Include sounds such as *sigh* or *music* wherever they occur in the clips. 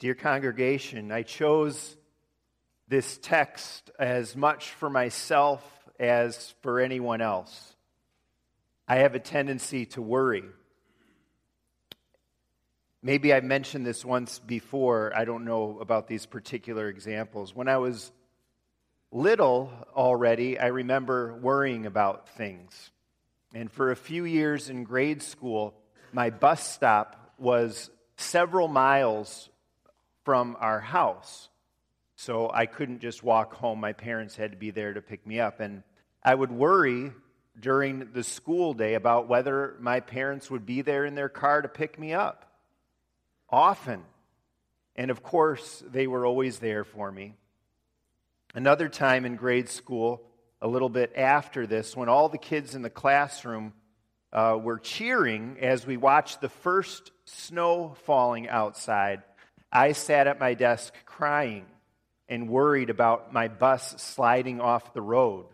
Dear congregation, I chose this text as much for myself as for anyone else. I have a tendency to worry. Maybe I mentioned this once before. I don't know about these particular examples. When I was little already, I remember worrying about things. And for a few years in grade school, my bus stop was several miles from our house. So I couldn't just walk home. My parents had to be there to pick me up. And I would worry during the school day about whether my parents would be there in their car to pick me up often. And of course, they were always there for me. Another time in grade school, a little bit after this, when all the kids in the classroom uh, were cheering as we watched the first snow falling outside, I sat at my desk crying and worried about my bus sliding off the road,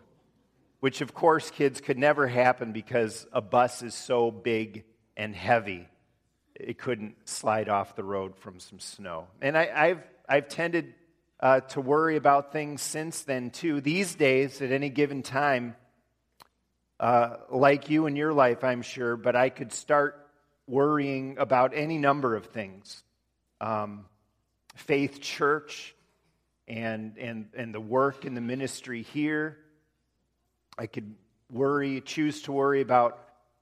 which, of course, kids could never happen because a bus is so big and heavy it couldn't slide off the road from some snow. And I, have I've tended uh, to worry about things since then, too. These days, at any given time, uh, like you in your life, I'm sure, but I could start worrying about any number of things. Um, faith church and, and, and the work and the ministry here. I could worry, choose to worry about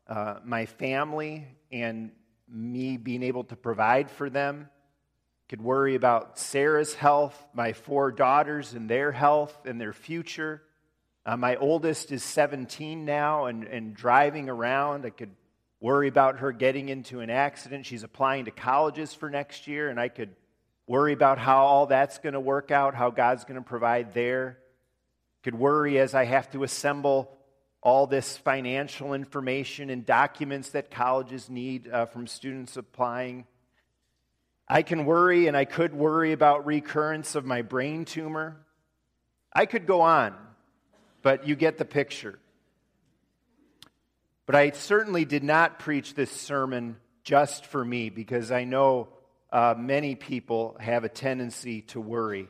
uh, my family and me being able to provide for them. Could worry about Sarah's health, my four daughters and their health and their future. Uh, my oldest is 17 now and, and driving around. I could worry about her getting into an accident. She's applying to colleges for next year, and I could worry about how all that's going to work out, how God's going to provide there. Could worry as I have to assemble all this financial information and documents that colleges need uh, from students applying. I can worry and I could worry about recurrence of my brain tumor. I could go on, but you get the picture. But I certainly did not preach this sermon just for me because I know uh, many people have a tendency to worry.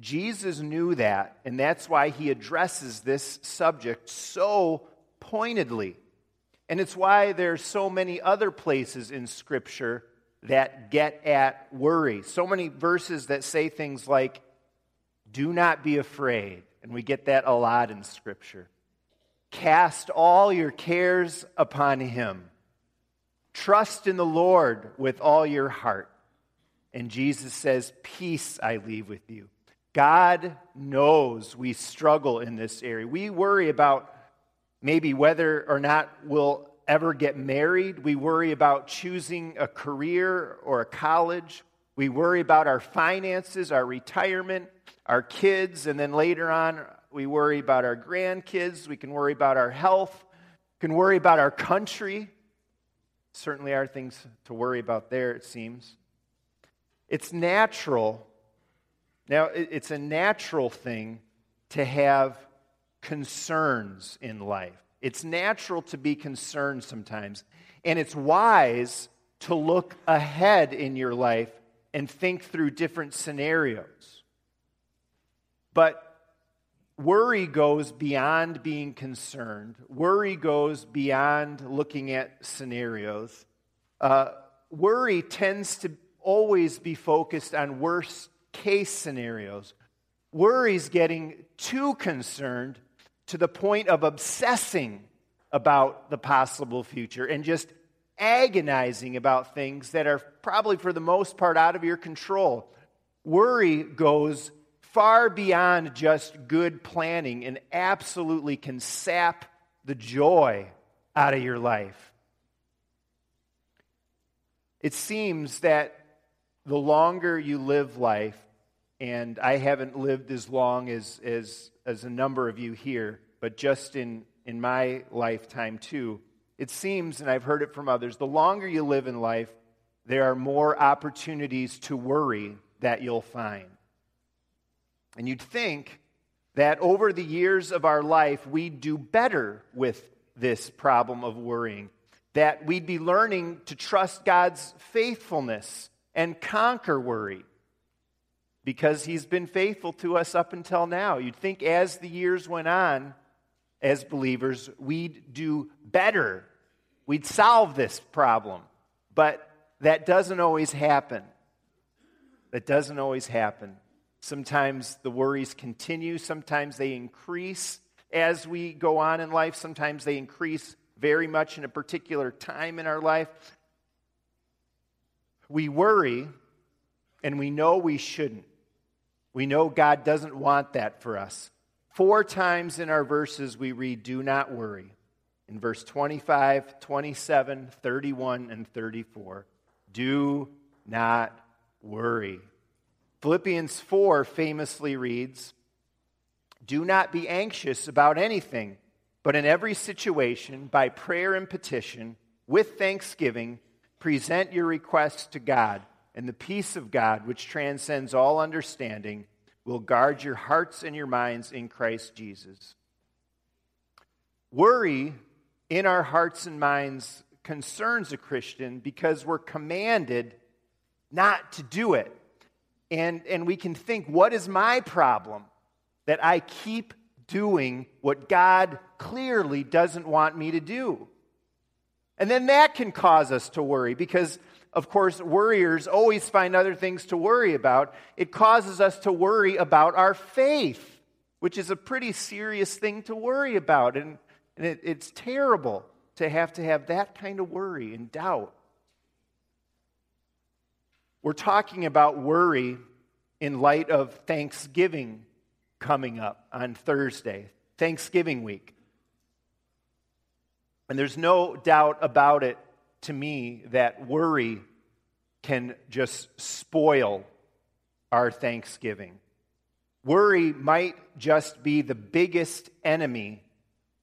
Jesus knew that, and that's why he addresses this subject so pointedly. And it's why there's so many other places in Scripture that get at worry. So many verses that say things like, do not be afraid. And we get that a lot in Scripture. Cast all your cares upon Him. Trust in the Lord with all your heart. And Jesus says, Peace I leave with you. God knows we struggle in this area. We worry about maybe whether or not we'll ever get married. We worry about choosing a career or a college. We worry about our finances, our retirement, our kids, and then later on, we worry about our grandkids. We can worry about our health. We can worry about our country. Certainly are things to worry about there, it seems. It's natural. Now, it's a natural thing to have concerns in life. It's natural to be concerned sometimes. And it's wise to look ahead in your life and think through different scenarios. But worry goes beyond being concerned, worry goes beyond looking at scenarios. Uh, worry tends to always be focused on worst case scenarios. Worry's getting too concerned to the point of obsessing about the possible future and just agonizing about things that are probably for the most part out of your control. Worry goes far beyond just good planning and absolutely can sap the joy out of your life. It seems that the longer you live life, and I haven't lived as long as, as, as a number of you here, but just in, in my lifetime too, it seems, and I've heard it from others, the longer you live in life, there are more opportunities to worry that you'll find. And you'd think that over the years of our life, we'd do better with this problem of worrying, that we'd be learning to trust God's faithfulness and conquer worry. because he's been faithful to us up until now. You'd think as the years went on, as believers, we'd do better. We'd solve this problem. But that doesn't always happen. That doesn't always happen. Sometimes the worries continue, sometimes they increase as we go on in life, sometimes they increase very much in a particular time in our life. We worry, and we know we shouldn't. We know God doesn't want that for us. Four times in our verses we read, Do not worry. In verse 25, 27, 31, and 34. Do not worry. Philippians 4 famously reads, Do not be anxious about anything, but in every situation, by prayer and petition, with thanksgiving, present your requests to God, and the peace of God, which transcends all understanding, will guard your hearts and your minds in Christ Jesus. Worry in our hearts and minds concerns a Christian because we're commanded not to do it. And, and we can think, what is my problem? That I keep doing what God clearly doesn't want me to do. And then that can cause us to worry because of course, worriers always find other things to worry about. It causes us to worry about our faith, which is a pretty serious thing to worry about. And, and it, it's terrible to have to have that kind of worry and doubt. We're talking about worry in light of Thanksgiving coming up on Thursday, Thanksgiving week. And there's no doubt about it to me that worry can just spoil our Thanksgiving. Worry might just be the biggest enemy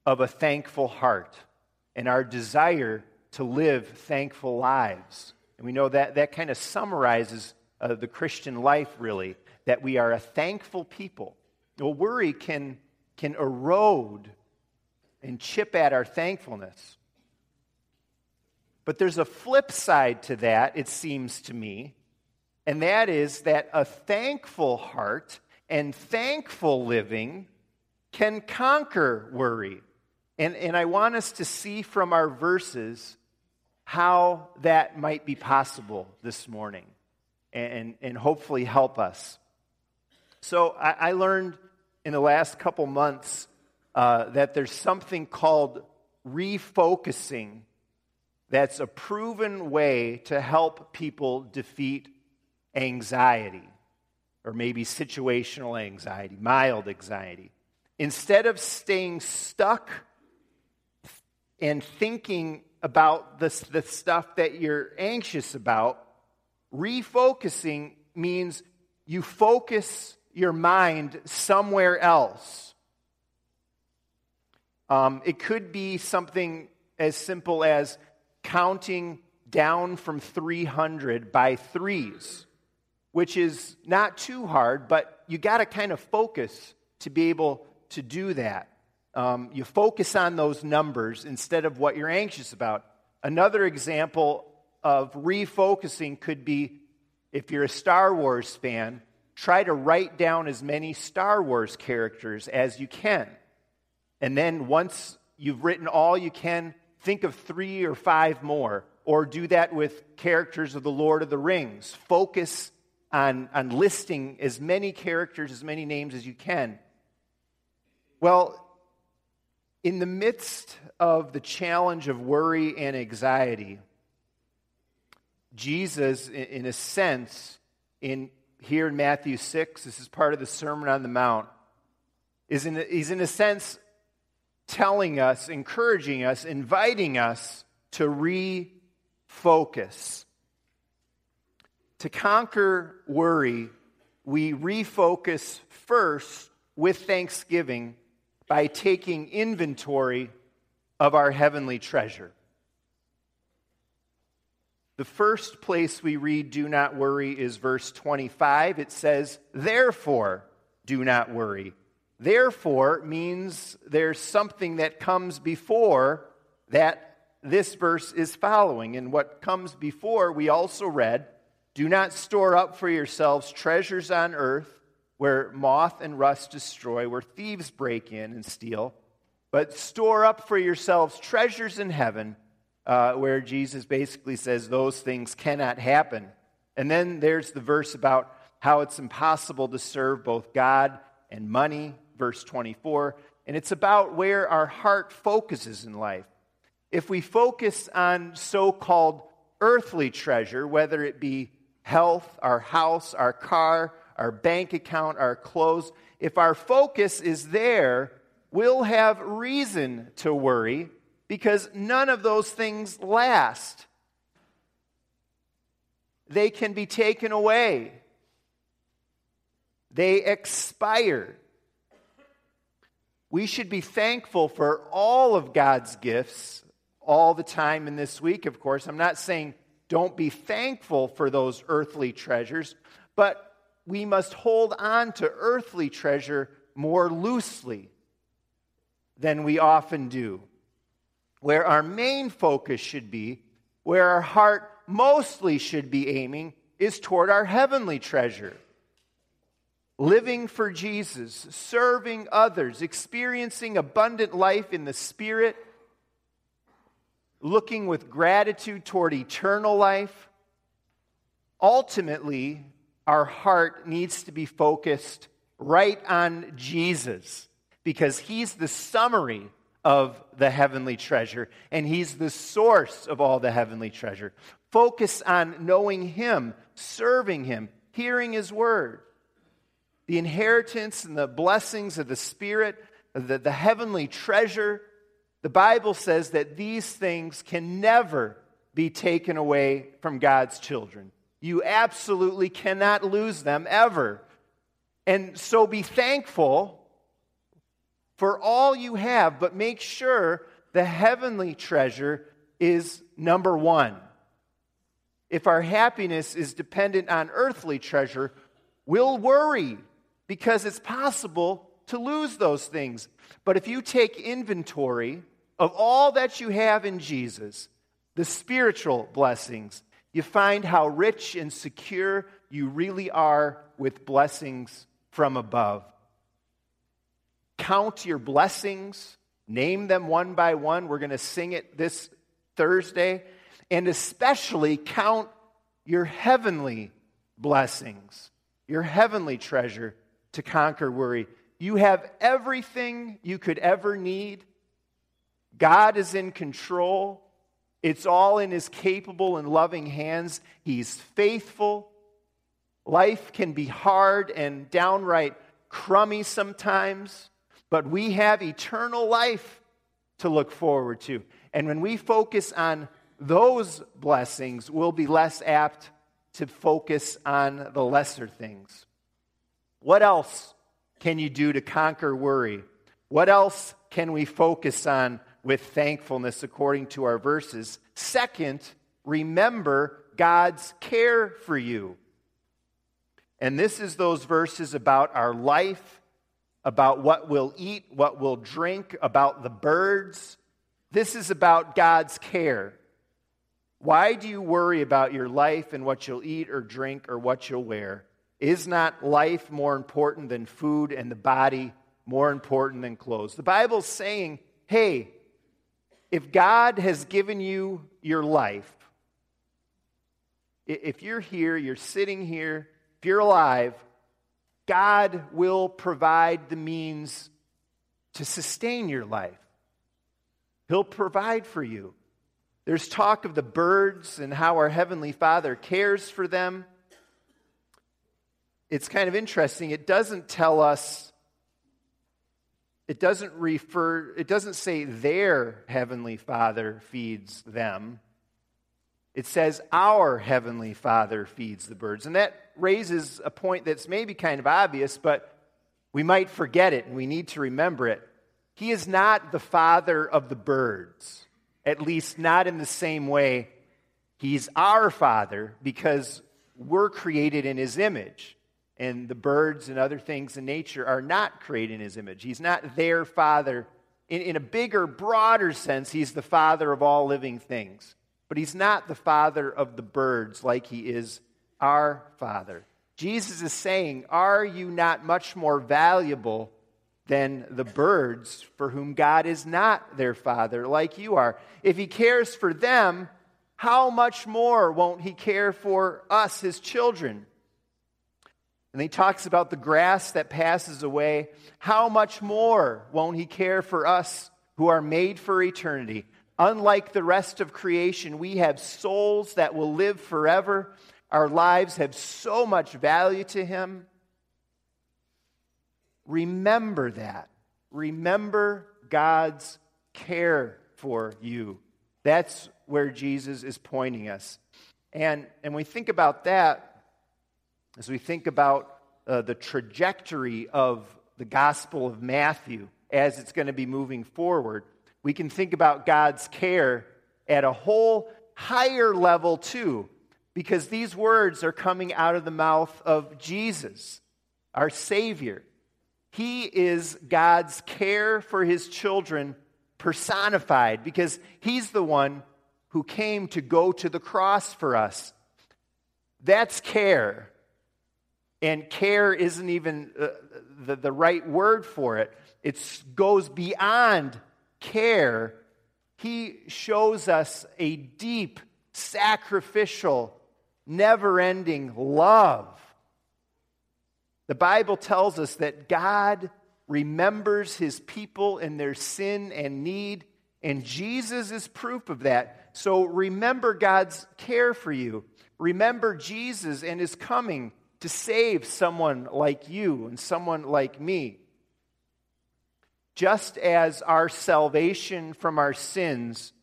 of a thankful heart and our desire to live thankful lives. And we know that that kind of summarizes uh, the Christian life, really, that we are a thankful people. Well, worry can, can erode and chip at our thankfulness. But there's a flip side to that, it seems to me, and that is that a thankful heart and thankful living can conquer worry. And, and I want us to see from our verses how that might be possible this morning and, and hopefully help us. So I, I learned in the last couple months uh, that there's something called refocusing that's a proven way to help people defeat anxiety, or maybe situational anxiety, mild anxiety. Instead of staying stuck and thinking about the, the stuff that you're anxious about, refocusing means you focus your mind somewhere else. Um, it could be something as simple as counting down from 300 by threes, which is not too hard, but you got to kind of focus to be able to do that. Um, you focus on those numbers instead of what you're anxious about. Another example of refocusing could be if you're a Star Wars fan, try to write down as many Star Wars characters as you can. And then once you've written all you can, think of three or five more, or do that with characters of the Lord of the Rings. Focus on, on listing as many characters, as many names as you can. Well, in the midst of the challenge of worry and anxiety, Jesus, in a sense, in here in Matthew 6, this is part of the Sermon on the Mount, is in, he's in a sense telling us, encouraging us, inviting us to refocus. To conquer worry, we refocus first with thanksgiving by taking inventory of our heavenly treasure. The first place we read, do not worry, is verse 25. It says, Therefore, do not worry. Therefore means there's something that comes before that this verse is following. And what comes before, we also read, do not store up for yourselves treasures on earth where moth and rust destroy, where thieves break in and steal, but store up for yourselves treasures in heaven uh, where Jesus basically says those things cannot happen. And then there's the verse about how it's impossible to serve both God and money, verse 24. And it's about where our heart focuses in life. If we focus on so called earthly treasure, whether it be health, our house, our car, our bank account, our clothes, if our focus is there, we'll have reason to worry because none of those things last. They can be taken away, they expire. We should be thankful for all of God's gifts all the time in this week, of course. I'm not saying don't be thankful for those earthly treasures, but we must hold on to earthly treasure more loosely than we often do. Where our main focus should be, where our heart mostly should be aiming, is toward our heavenly treasure. Living for Jesus, serving others, experiencing abundant life in the Spirit looking with gratitude toward eternal life, ultimately, our heart needs to be focused right on Jesus because he's the summary of the heavenly treasure and he's the source of all the heavenly treasure. Focus on knowing him, serving him, hearing his word. The inheritance and the blessings of the Spirit, the, the heavenly treasure the Bible says that these things can never be taken away from God's children. You absolutely cannot lose them ever. And so be thankful for all you have, but make sure the heavenly treasure is number one. If our happiness is dependent on earthly treasure, we'll worry because it's possible to lose those things. But if you take inventory of all that you have in Jesus, the spiritual blessings, you find how rich and secure you really are with blessings from above. Count your blessings, name them one by one. We're going to sing it this Thursday. And especially count your heavenly blessings, your heavenly treasure to conquer worry. You have everything you could ever need God is in control. It's all in his capable and loving hands. He's faithful. Life can be hard and downright crummy sometimes, but we have eternal life to look forward to. And when we focus on those blessings, we'll be less apt to focus on the lesser things. What else can you do to conquer worry? What else can we focus on with thankfulness according to our verses. Second, remember God's care for you. And this is those verses about our life, about what we'll eat, what we'll drink, about the birds. This is about God's care. Why do you worry about your life and what you'll eat or drink or what you'll wear? Is not life more important than food and the body more important than clothes? The Bible's saying, hey, if God has given you your life, if you're here, you're sitting here, if you're alive, God will provide the means to sustain your life. He'll provide for you. There's talk of the birds and how our Heavenly Father cares for them. It's kind of interesting. It doesn't tell us it doesn't refer, it doesn't say their heavenly Father feeds them. It says our heavenly Father feeds the birds. And that raises a point that's maybe kind of obvious, but we might forget it and we need to remember it. He is not the father of the birds, at least not in the same way. He's our father because we're created in his image and the birds and other things in nature are not created in his image. He's not their father. In, in a bigger, broader sense, he's the father of all living things. But he's not the father of the birds like he is our Father. Jesus is saying, Are you not much more valuable than the birds for whom God is not their Father, like you are? If He cares for them, how much more won't He care for us, His children? And he talks about the grass that passes away. How much more won't he care for us who are made for eternity? Unlike the rest of creation, we have souls that will live forever. Our lives have so much value to him. Remember that. Remember God's care for you. That's where Jesus is pointing us. And, and we think about that as we think about uh, the trajectory of the Gospel of Matthew as it's going to be moving forward, we can think about God's care at a whole higher level too, because these words are coming out of the mouth of Jesus, our Savior. He is God's care for his children personified because he's the one who came to go to the cross for us. That's care. And care isn't even uh, the, the right word for it, it goes beyond care. He shows us a deep, sacrificial, never ending love. The Bible tells us that God remembers his people in their sin and need, and Jesus is proof of that. So remember God's care for you. Remember Jesus and his coming to save someone like you and someone like me. Just as our salvation from our sins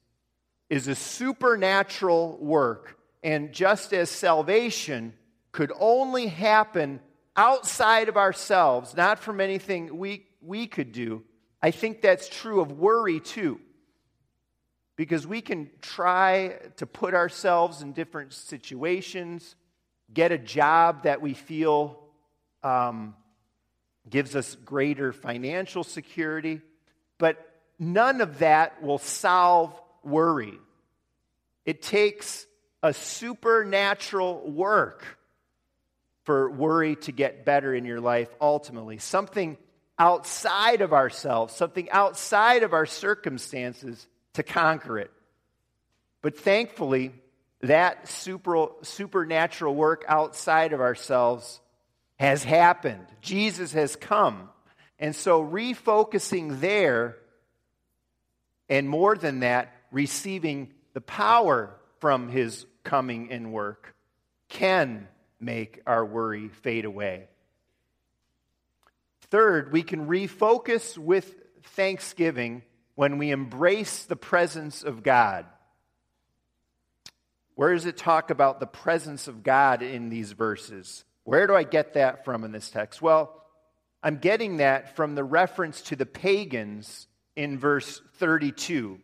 is a supernatural work, and just as salvation could only happen outside of ourselves, not from anything we, we could do, I think that's true of worry too. Because we can try to put ourselves in different situations get a job that we feel um, gives us greater financial security, but none of that will solve worry. It takes a supernatural work for worry to get better in your life ultimately. Something outside of ourselves, something outside of our circumstances to conquer it. But thankfully, that super, supernatural work outside of ourselves has happened. Jesus has come. And so, refocusing there, and more than that, receiving the power from his coming and work, can make our worry fade away. Third, we can refocus with thanksgiving when we embrace the presence of God. Where does it talk about the presence of God in these verses? Where do I get that from in this text? Well, I'm getting that from the reference to the pagans in verse 32.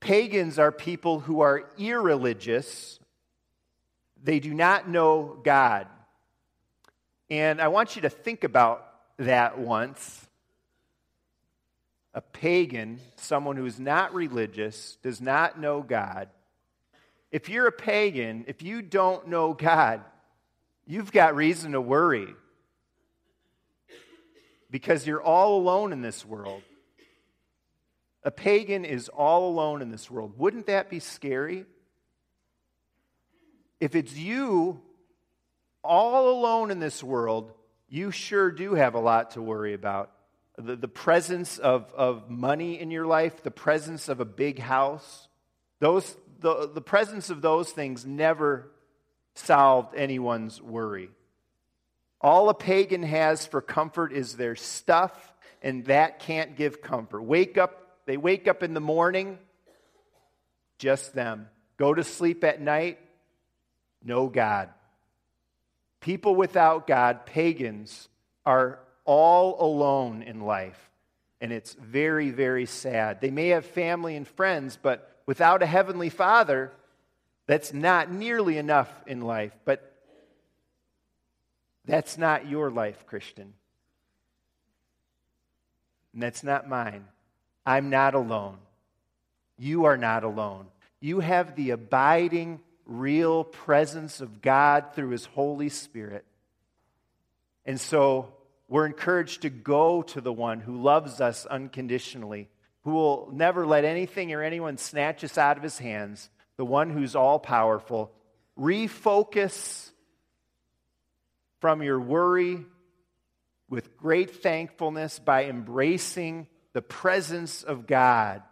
Pagans are people who are irreligious, they do not know God. And I want you to think about that once. A pagan, someone who is not religious, does not know God, if you're a pagan, if you don't know God, you've got reason to worry because you're all alone in this world. A pagan is all alone in this world. Wouldn't that be scary? If it's you all alone in this world, you sure do have a lot to worry about. The, the presence of, of money in your life, the presence of a big house, those the, the presence of those things never solved anyone's worry. All a pagan has for comfort is their stuff, and that can't give comfort. Wake up, they wake up in the morning, just them. Go to sleep at night, no God. People without God, pagans, are all alone in life. And it's very, very sad. They may have family and friends, but without a heavenly father, that's not nearly enough in life. But that's not your life, Christian. And that's not mine. I'm not alone. You are not alone. You have the abiding real presence of God through His Holy Spirit. And so we're encouraged to go to the one who loves us unconditionally, who will never let anything or anyone snatch us out of His hands, the one who's all powerful. Refocus from your worry with great thankfulness by embracing the presence of God.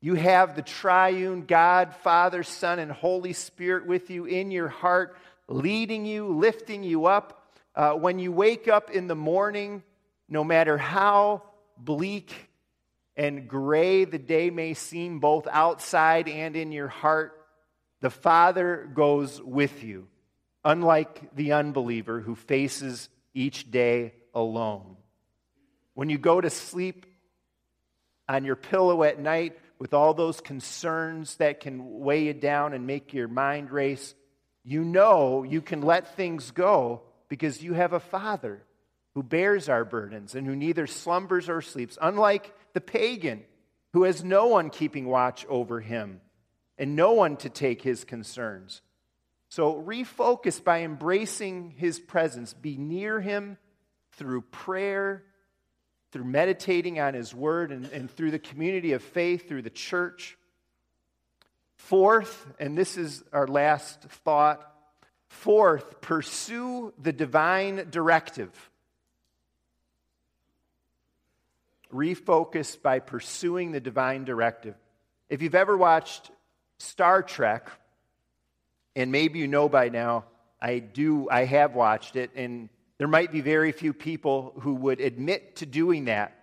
You have the triune God, Father, Son, and Holy Spirit with you in your heart, leading you, lifting you up. Uh, when you wake up in the morning, no matter how bleak and gray the day may seem, both outside and in your heart, the Father goes with you, unlike the unbeliever who faces each day alone. When you go to sleep on your pillow at night with all those concerns that can weigh you down and make your mind race, you know you can let things go because you have a Father who bears our burdens and who neither slumbers or sleeps, unlike the pagan who has no one keeping watch over him and no one to take his concerns. So refocus by embracing his presence. Be near him through prayer, through meditating on his word, and, and through the community of faith, through the church. Fourth, and this is our last thought fourth, pursue the divine directive. Refocus by pursuing the divine directive. If you've ever watched Star Trek, and maybe you know by now, I do, I have watched it, and there might be very few people who would admit to doing that.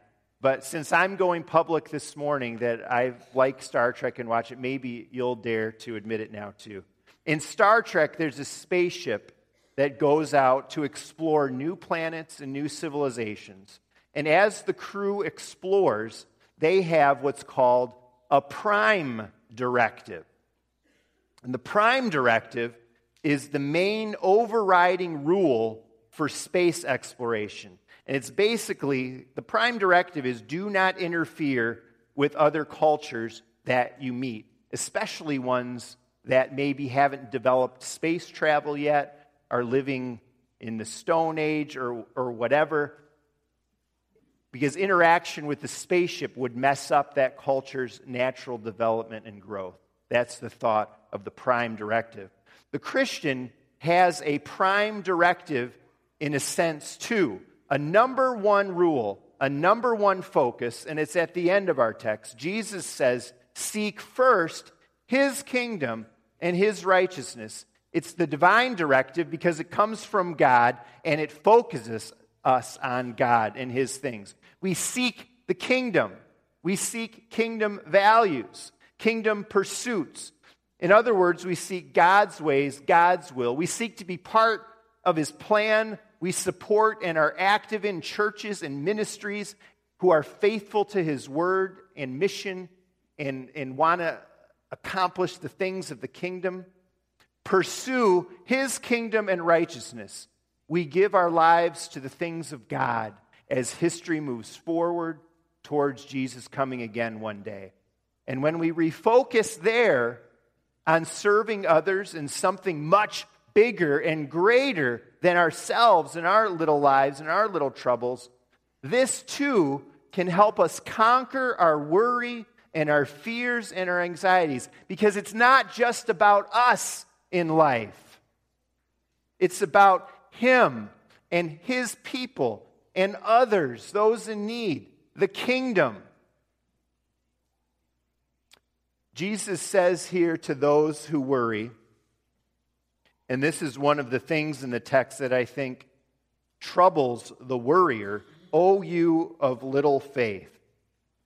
But since I'm going public this morning that I like Star Trek and watch it, maybe you'll dare to admit it now too. In Star Trek, there's a spaceship that goes out to explore new planets and new civilizations. And as the crew explores, they have what's called a prime directive. And the prime directive is the main overriding rule for space exploration. And it's basically the prime directive is do not interfere with other cultures that you meet, especially ones that maybe haven't developed space travel yet, are living in the Stone Age or, or whatever. Because interaction with the spaceship would mess up that culture's natural development and growth. That's the thought of the prime directive. The Christian has a prime directive in a sense, too. A number one rule, a number one focus, and it's at the end of our text. Jesus says, Seek first his kingdom and his righteousness. It's the divine directive because it comes from God and it focuses us on God and his things. We seek the kingdom, we seek kingdom values, kingdom pursuits. In other words, we seek God's ways, God's will. We seek to be part of His plan. We support and are active in churches and ministries who are faithful to His word and mission and, and want to accomplish the things of the kingdom. Pursue His kingdom and righteousness. We give our lives to the things of God as history moves forward towards Jesus coming again one day. And when we refocus there, on serving others in something much bigger and greater than ourselves and our little lives and our little troubles, this too can help us conquer our worry and our fears and our anxieties because it's not just about us in life, it's about Him and His people and others, those in need, the kingdom. Jesus says here to those who worry, and this is one of the things in the text that I think troubles the worrier, O you of little faith.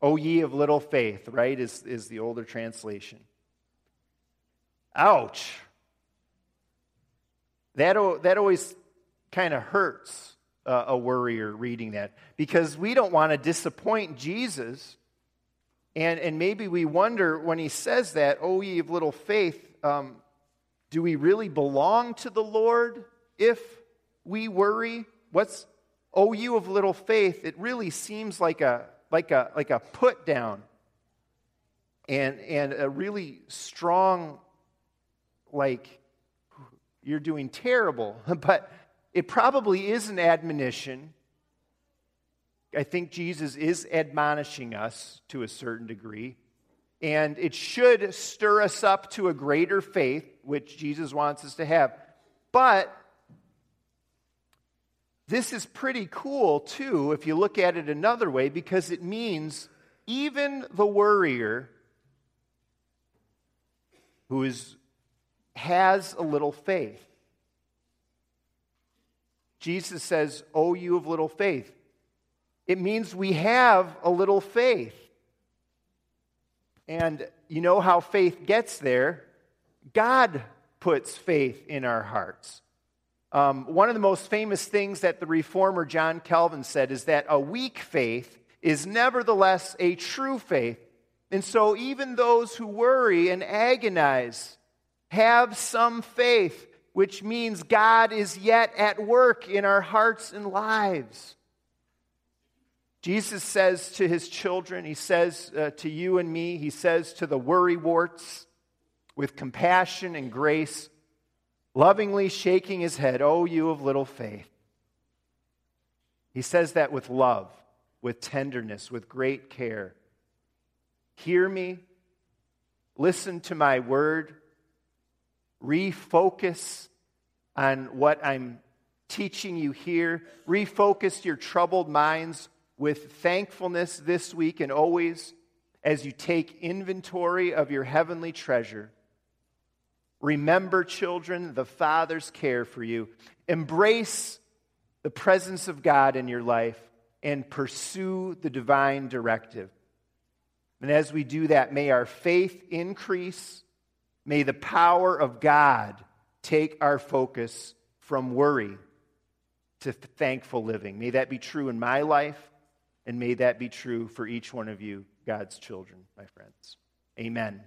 O ye of little faith, right, is, is the older translation. Ouch. That, that always kind of hurts uh, a worrier reading that because we don't want to disappoint Jesus and, and maybe we wonder when he says that, O ye of little faith, um, do we really belong to the Lord if we worry? What's, O you of little faith? It really seems like a, like a, like a put down and, and a really strong like you're doing terrible, *laughs* but it probably is an admonition. I think Jesus is admonishing us to a certain degree. And it should stir us up to a greater faith, which Jesus wants us to have. But this is pretty cool, too, if you look at it another way, because it means even the worrier who is, has a little faith. Jesus says, Oh, you of little faith. It means we have a little faith. And you know how faith gets there? God puts faith in our hearts. Um, one of the most famous things that the reformer John Calvin said is that a weak faith is nevertheless a true faith. And so, even those who worry and agonize have some faith, which means God is yet at work in our hearts and lives. Jesus says to his children, he says uh, to you and me, he says to the worrywarts with compassion and grace, lovingly shaking his head, Oh, you of little faith. He says that with love with tenderness, with great care. Hear me, listen to my word, refocus on what I'm teaching you here, refocus your troubled minds with thankfulness this week and always as you take inventory of your heavenly treasure. Remember, children, the Father's care for you. Embrace the presence of God in your life and pursue the divine directive. And as we do that, may our faith increase. May the power of God take our focus from worry to thankful living. May that be true in my life, and may that be true for each one of you, God's children, my friends. Amen.